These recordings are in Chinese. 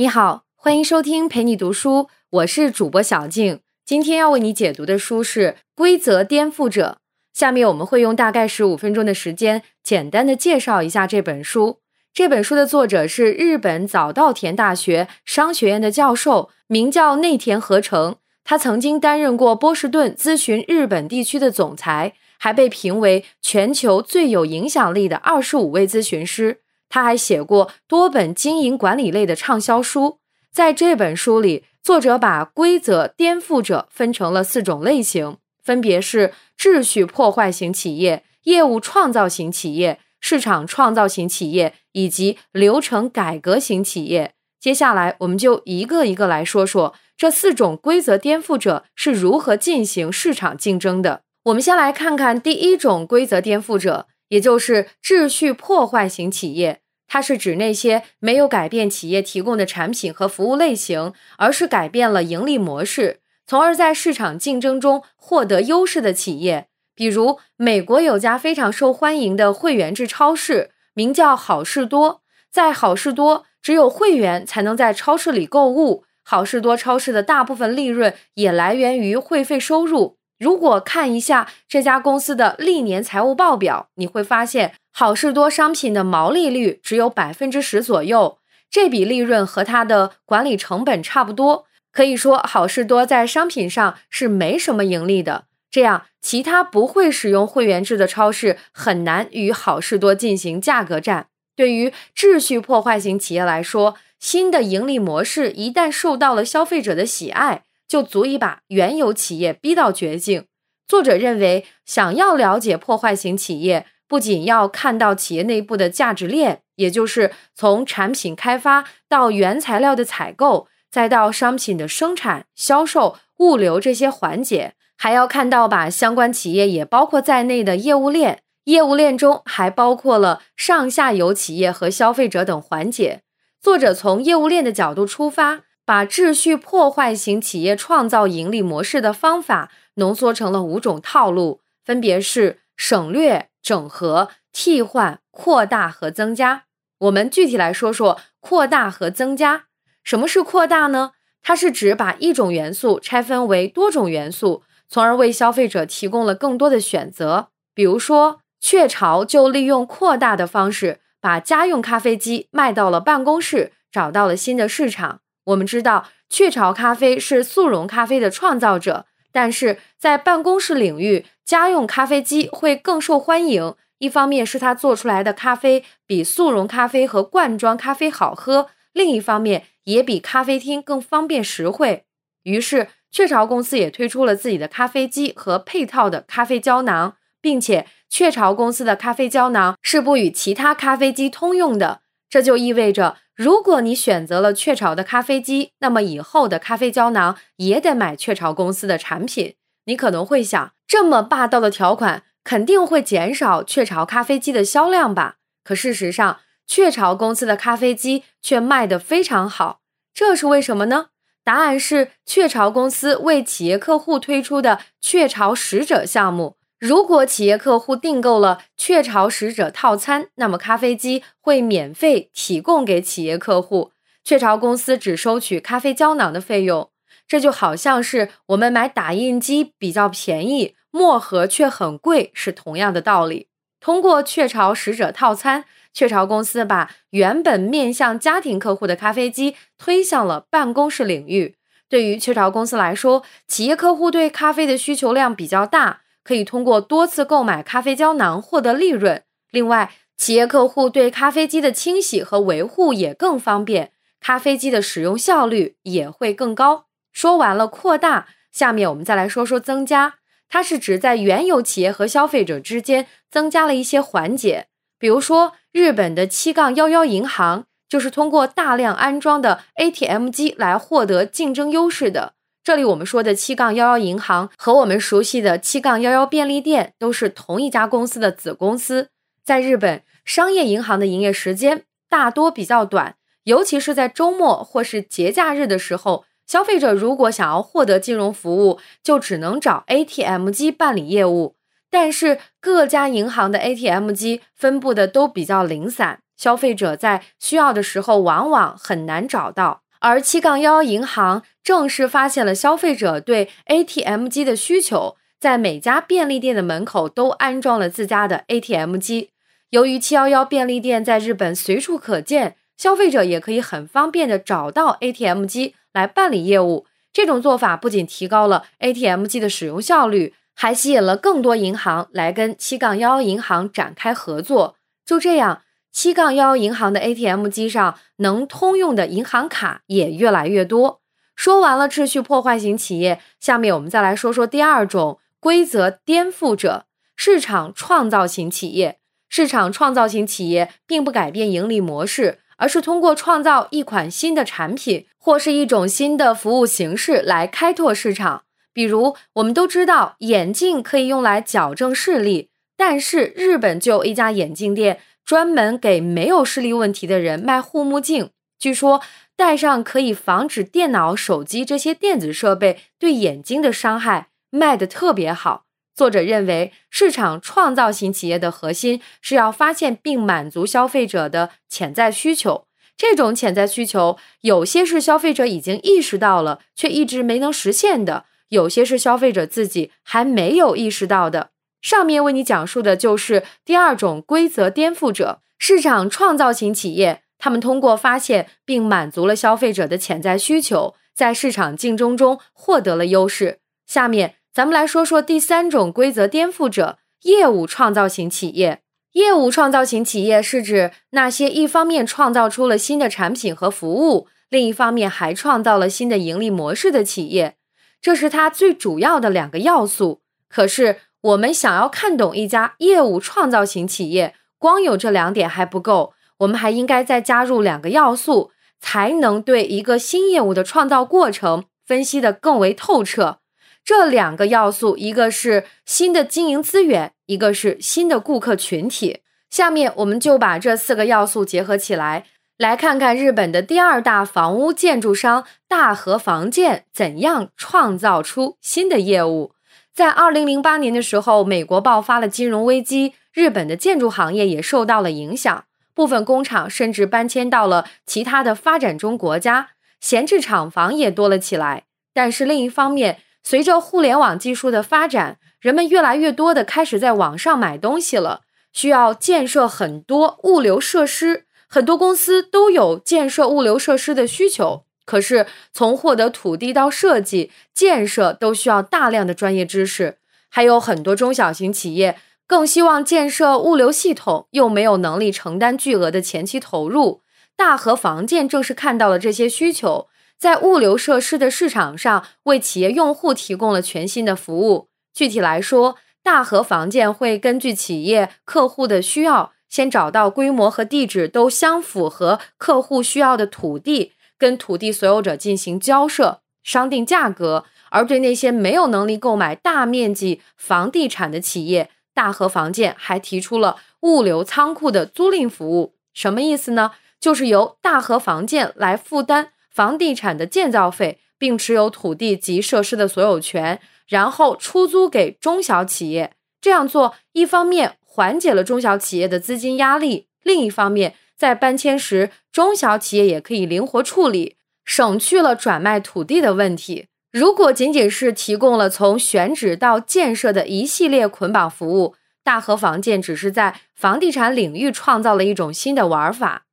你好，欢迎收听陪你读书，我是主播小静。今天要为你解读的书是《规则颠覆者》。下面我们会用大概十五分钟的时间，简单的介绍一下这本书。这本书的作者是日本早稻田大学商学院的教授，名叫内田和成。他曾经担任过波士顿咨询日本地区的总裁，还被评为全球最有影响力的二十五位咨询师。他还写过多本经营管理类的畅销书。在这本书里，作者把规则颠覆者分成了四种类型，分别是秩序破坏型企业、业务创造型企业、市场创造型企业以及流程改革型企业。接下来，我们就一个一个来说说这四种规则颠覆者是如何进行市场竞争的。我们先来看看第一种规则颠覆者。也就是秩序破坏型企业，它是指那些没有改变企业提供的产品和服务类型，而是改变了盈利模式，从而在市场竞争中获得优势的企业。比如，美国有家非常受欢迎的会员制超市，名叫好事多。在好事多，只有会员才能在超市里购物。好事多超市的大部分利润也来源于会费收入。如果看一下这家公司的历年财务报表，你会发现好事多商品的毛利率只有百分之十左右，这笔利润和它的管理成本差不多。可以说，好事多在商品上是没什么盈利的。这样，其他不会使用会员制的超市很难与好事多进行价格战。对于秩序破坏型企业来说，新的盈利模式一旦受到了消费者的喜爱。就足以把原有企业逼到绝境。作者认为，想要了解破坏型企业，不仅要看到企业内部的价值链，也就是从产品开发到原材料的采购，再到商品的生产、销售、物流这些环节，还要看到把相关企业也包括在内的业务链。业务链中还包括了上下游企业和消费者等环节。作者从业务链的角度出发。把秩序破坏型企业创造盈利模式的方法浓缩成了五种套路，分别是省略、整合、替换、扩大和增加。我们具体来说说扩大和增加。什么是扩大呢？它是指把一种元素拆分为多种元素，从而为消费者提供了更多的选择。比如说，雀巢就利用扩大的方式，把家用咖啡机卖到了办公室，找到了新的市场。我们知道雀巢咖啡是速溶咖啡的创造者，但是在办公室领域，家用咖啡机会更受欢迎。一方面是它做出来的咖啡比速溶咖啡和罐装咖啡好喝，另一方面也比咖啡厅更方便实惠。于是，雀巢公司也推出了自己的咖啡机和配套的咖啡胶囊，并且雀巢公司的咖啡胶囊是不与其他咖啡机通用的。这就意味着。如果你选择了雀巢的咖啡机，那么以后的咖啡胶囊也得买雀巢公司的产品。你可能会想，这么霸道的条款肯定会减少雀巢咖啡机的销量吧？可事实上，雀巢公司的咖啡机却卖得非常好。这是为什么呢？答案是雀巢公司为企业客户推出的雀巢使者项目。如果企业客户订购了雀巢使者套餐，那么咖啡机会免费提供给企业客户，雀巢公司只收取咖啡胶囊的费用。这就好像是我们买打印机比较便宜，墨盒却很贵，是同样的道理。通过雀巢使者套餐，雀巢公司把原本面向家庭客户的咖啡机推向了办公室领域。对于雀巢公司来说，企业客户对咖啡的需求量比较大。可以通过多次购买咖啡胶囊获得利润。另外，企业客户对咖啡机的清洗和维护也更方便，咖啡机的使用效率也会更高。说完了扩大，下面我们再来说说增加。它是指在原有企业和消费者之间增加了一些环节。比如说，日本的七杠幺幺银行就是通过大量安装的 ATM 机来获得竞争优势的。这里我们说的七杠幺幺银行和我们熟悉的七杠幺幺便利店都是同一家公司的子公司。在日本，商业银行的营业时间大多比较短，尤其是在周末或是节假日的时候，消费者如果想要获得金融服务，就只能找 ATM 机办理业务。但是各家银行的 ATM 机分布的都比较零散，消费者在需要的时候往往很难找到。而七杠幺幺银行正是发现了消费者对 ATM 机的需求，在每家便利店的门口都安装了自家的 ATM 机。由于七幺幺便利店在日本随处可见，消费者也可以很方便的找到 ATM 机来办理业务。这种做法不仅提高了 ATM 机的使用效率，还吸引了更多银行来跟七杠幺幺银行展开合作。就这样。七杠幺银行的 ATM 机上能通用的银行卡也越来越多。说完了秩序破坏型企业，下面我们再来说说第二种规则颠覆者——市场创造型企业。市场创造型企业并不改变盈利模式，而是通过创造一款新的产品或是一种新的服务形式来开拓市场。比如，我们都知道眼镜可以用来矫正视力，但是日本就有一家眼镜店。专门给没有视力问题的人卖护目镜，据说戴上可以防止电脑、手机这些电子设备对眼睛的伤害，卖的特别好。作者认为，市场创造型企业的核心是要发现并满足消费者的潜在需求。这种潜在需求，有些是消费者已经意识到了，却一直没能实现的；有些是消费者自己还没有意识到的。上面为你讲述的就是第二种规则颠覆者——市场创造型企业。他们通过发现并满足了消费者的潜在需求，在市场竞争中获得了优势。下面咱们来说说第三种规则颠覆者——业务创造型企业。业务创造型企业是指那些一方面创造出了新的产品和服务，另一方面还创造了新的盈利模式的企业。这是它最主要的两个要素。可是，我们想要看懂一家业务创造型企业，光有这两点还不够，我们还应该再加入两个要素，才能对一个新业务的创造过程分析的更为透彻。这两个要素，一个是新的经营资源，一个是新的顾客群体。下面我们就把这四个要素结合起来，来看看日本的第二大房屋建筑商大和房建怎样创造出新的业务。在二零零八年的时候，美国爆发了金融危机，日本的建筑行业也受到了影响，部分工厂甚至搬迁到了其他的发展中国家，闲置厂房也多了起来。但是另一方面，随着互联网技术的发展，人们越来越多的开始在网上买东西了，需要建设很多物流设施，很多公司都有建设物流设施的需求。可是，从获得土地到设计、建设都需要大量的专业知识，还有很多中小型企业更希望建设物流系统，又没有能力承担巨额的前期投入。大和房建正是看到了这些需求，在物流设施的市场上为企业用户提供了全新的服务。具体来说，大和房建会根据企业客户的需要，先找到规模和地址都相符合客户需要的土地。跟土地所有者进行交涉，商定价格；而对那些没有能力购买大面积房地产的企业，大和房建还提出了物流仓库的租赁服务。什么意思呢？就是由大和房建来负担房地产的建造费，并持有土地及设施的所有权，然后出租给中小企业。这样做，一方面缓解了中小企业的资金压力，另一方面。在搬迁时，中小企业也可以灵活处理，省去了转卖土地的问题。如果仅仅是提供了从选址到建设的一系列捆绑服务，大和房建只是在房地产领域创造了一种新的玩法。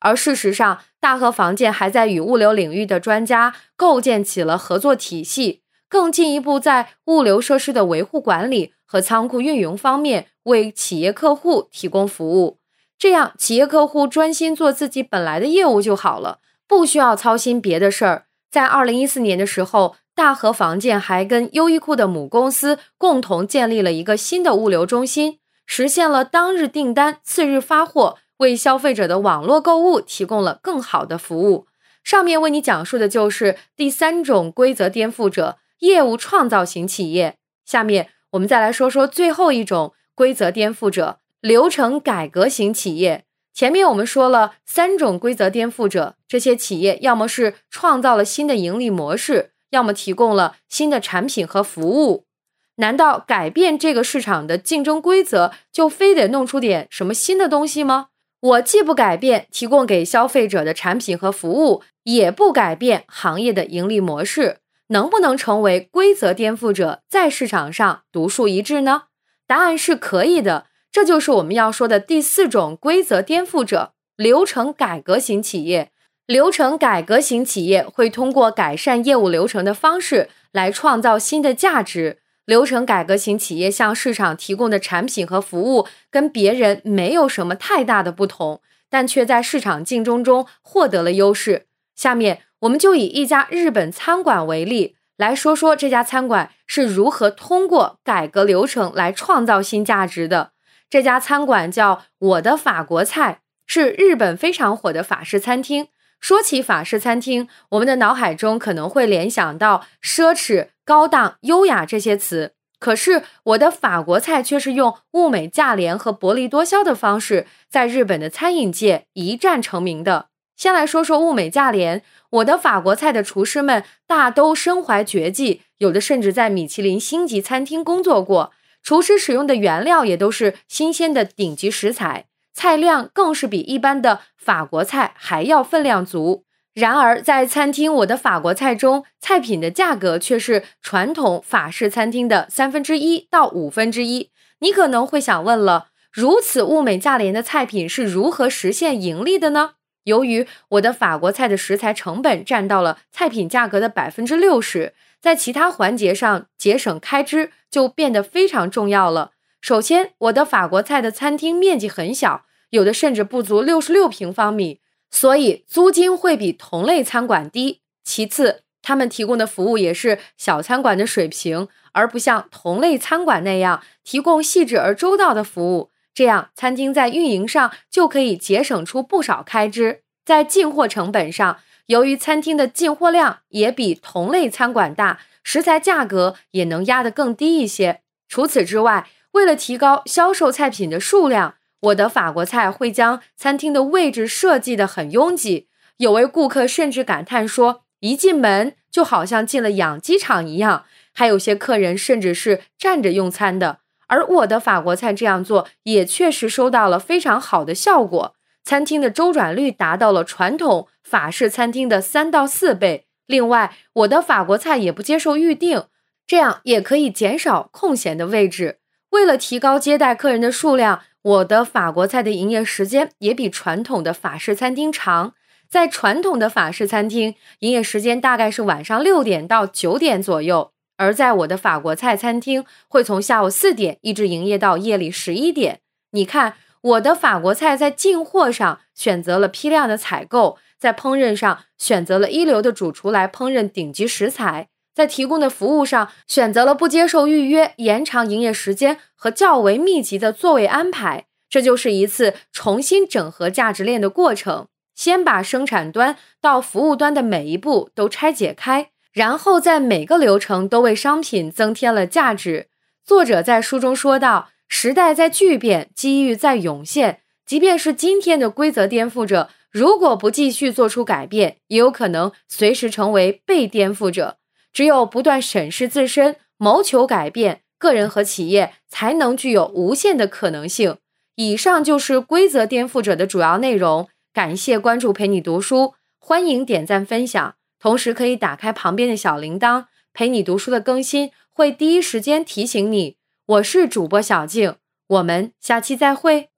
而事实上，大和房建还在与物流领域的专家构建起了合作体系，更进一步在物流设施的维护管理和仓库运营方面为企业客户提供服务。这样，企业客户专心做自己本来的业务就好了，不需要操心别的事儿。在二零一四年的时候，大和房建还跟优衣库的母公司共同建立了一个新的物流中心，实现了当日订单、次日发货，为消费者的网络购物提供了更好的服务。上面为你讲述的就是第三种规则颠覆者——业务创造型企业。下面我们再来说说最后一种规则颠覆者。流程改革型企业，前面我们说了三种规则颠覆者，这些企业要么是创造了新的盈利模式，要么提供了新的产品和服务。难道改变这个市场的竞争规则，就非得弄出点什么新的东西吗？我既不改变提供给消费者的产品和服务，也不改变行业的盈利模式，能不能成为规则颠覆者，在市场上独树一帜呢？答案是可以的。这就是我们要说的第四种规则颠覆者——流程改革型企业。流程改革型企业会通过改善业务流程的方式来创造新的价值。流程改革型企业向市场提供的产品和服务跟别人没有什么太大的不同，但却在市场竞争中获得了优势。下面我们就以一家日本餐馆为例，来说说这家餐馆是如何通过改革流程来创造新价值的。这家餐馆叫“我的法国菜”，是日本非常火的法式餐厅。说起法式餐厅，我们的脑海中可能会联想到奢侈、高档、优雅这些词。可是，我的法国菜却是用物美价廉和薄利多销的方式，在日本的餐饮界一战成名的。先来说说物美价廉，我的法国菜的厨师们大都身怀绝技，有的甚至在米其林星级餐厅工作过。厨师使用的原料也都是新鲜的顶级食材。菜量更是比一般的法国菜还要分量足。然而，在餐厅我的法国菜中，菜品的价格却是传统法式餐厅的三分之一到五分之一。你可能会想问了：如此物美价廉的菜品是如何实现盈利的呢？由于我的法国菜的食材成本占到了菜品价格的百分之六十，在其他环节上节省开支就变得非常重要了。首先，我的法国菜的餐厅面积很小，有的甚至不足六十六平方米，所以租金会比同类餐馆低。其次，他们提供的服务也是小餐馆的水平，而不像同类餐馆那样提供细致而周到的服务。这样，餐厅在运营上就可以节省出不少开支。在进货成本上，由于餐厅的进货量也比同类餐馆大，食材价格也能压得更低一些。除此之外，为了提高销售菜品的数量，我的法国菜会将餐厅的位置设计得很拥挤。有位顾客甚至感叹说：“一进门就好像进了养鸡场一样。”还有些客人甚至是站着用餐的。而我的法国菜这样做也确实收到了非常好的效果，餐厅的周转率达到了传统法式餐厅的三到四倍。另外，我的法国菜也不接受预订，这样也可以减少空闲的位置。为了提高接待客人的数量，我的法国菜的营业时间也比传统的法式餐厅长。在传统的法式餐厅，营业时间大概是晚上六点到九点左右；而在我的法国菜餐厅，会从下午四点一直营业到夜里十一点。你看，我的法国菜在进货上选择了批量的采购，在烹饪上选择了一流的主厨来烹饪顶级食材。在提供的服务上，选择了不接受预约、延长营业时间和较为密集的座位安排。这就是一次重新整合价值链的过程。先把生产端到服务端的每一步都拆解开，然后在每个流程都为商品增添了价值。作者在书中说道：“时代在巨变，机遇在涌现。即便是今天的规则颠覆者，如果不继续做出改变，也有可能随时成为被颠覆者。”只有不断审视自身，谋求改变，个人和企业才能具有无限的可能性。以上就是规则颠覆者的主要内容。感谢关注，陪你读书，欢迎点赞分享，同时可以打开旁边的小铃铛，陪你读书的更新会第一时间提醒你。我是主播小静，我们下期再会。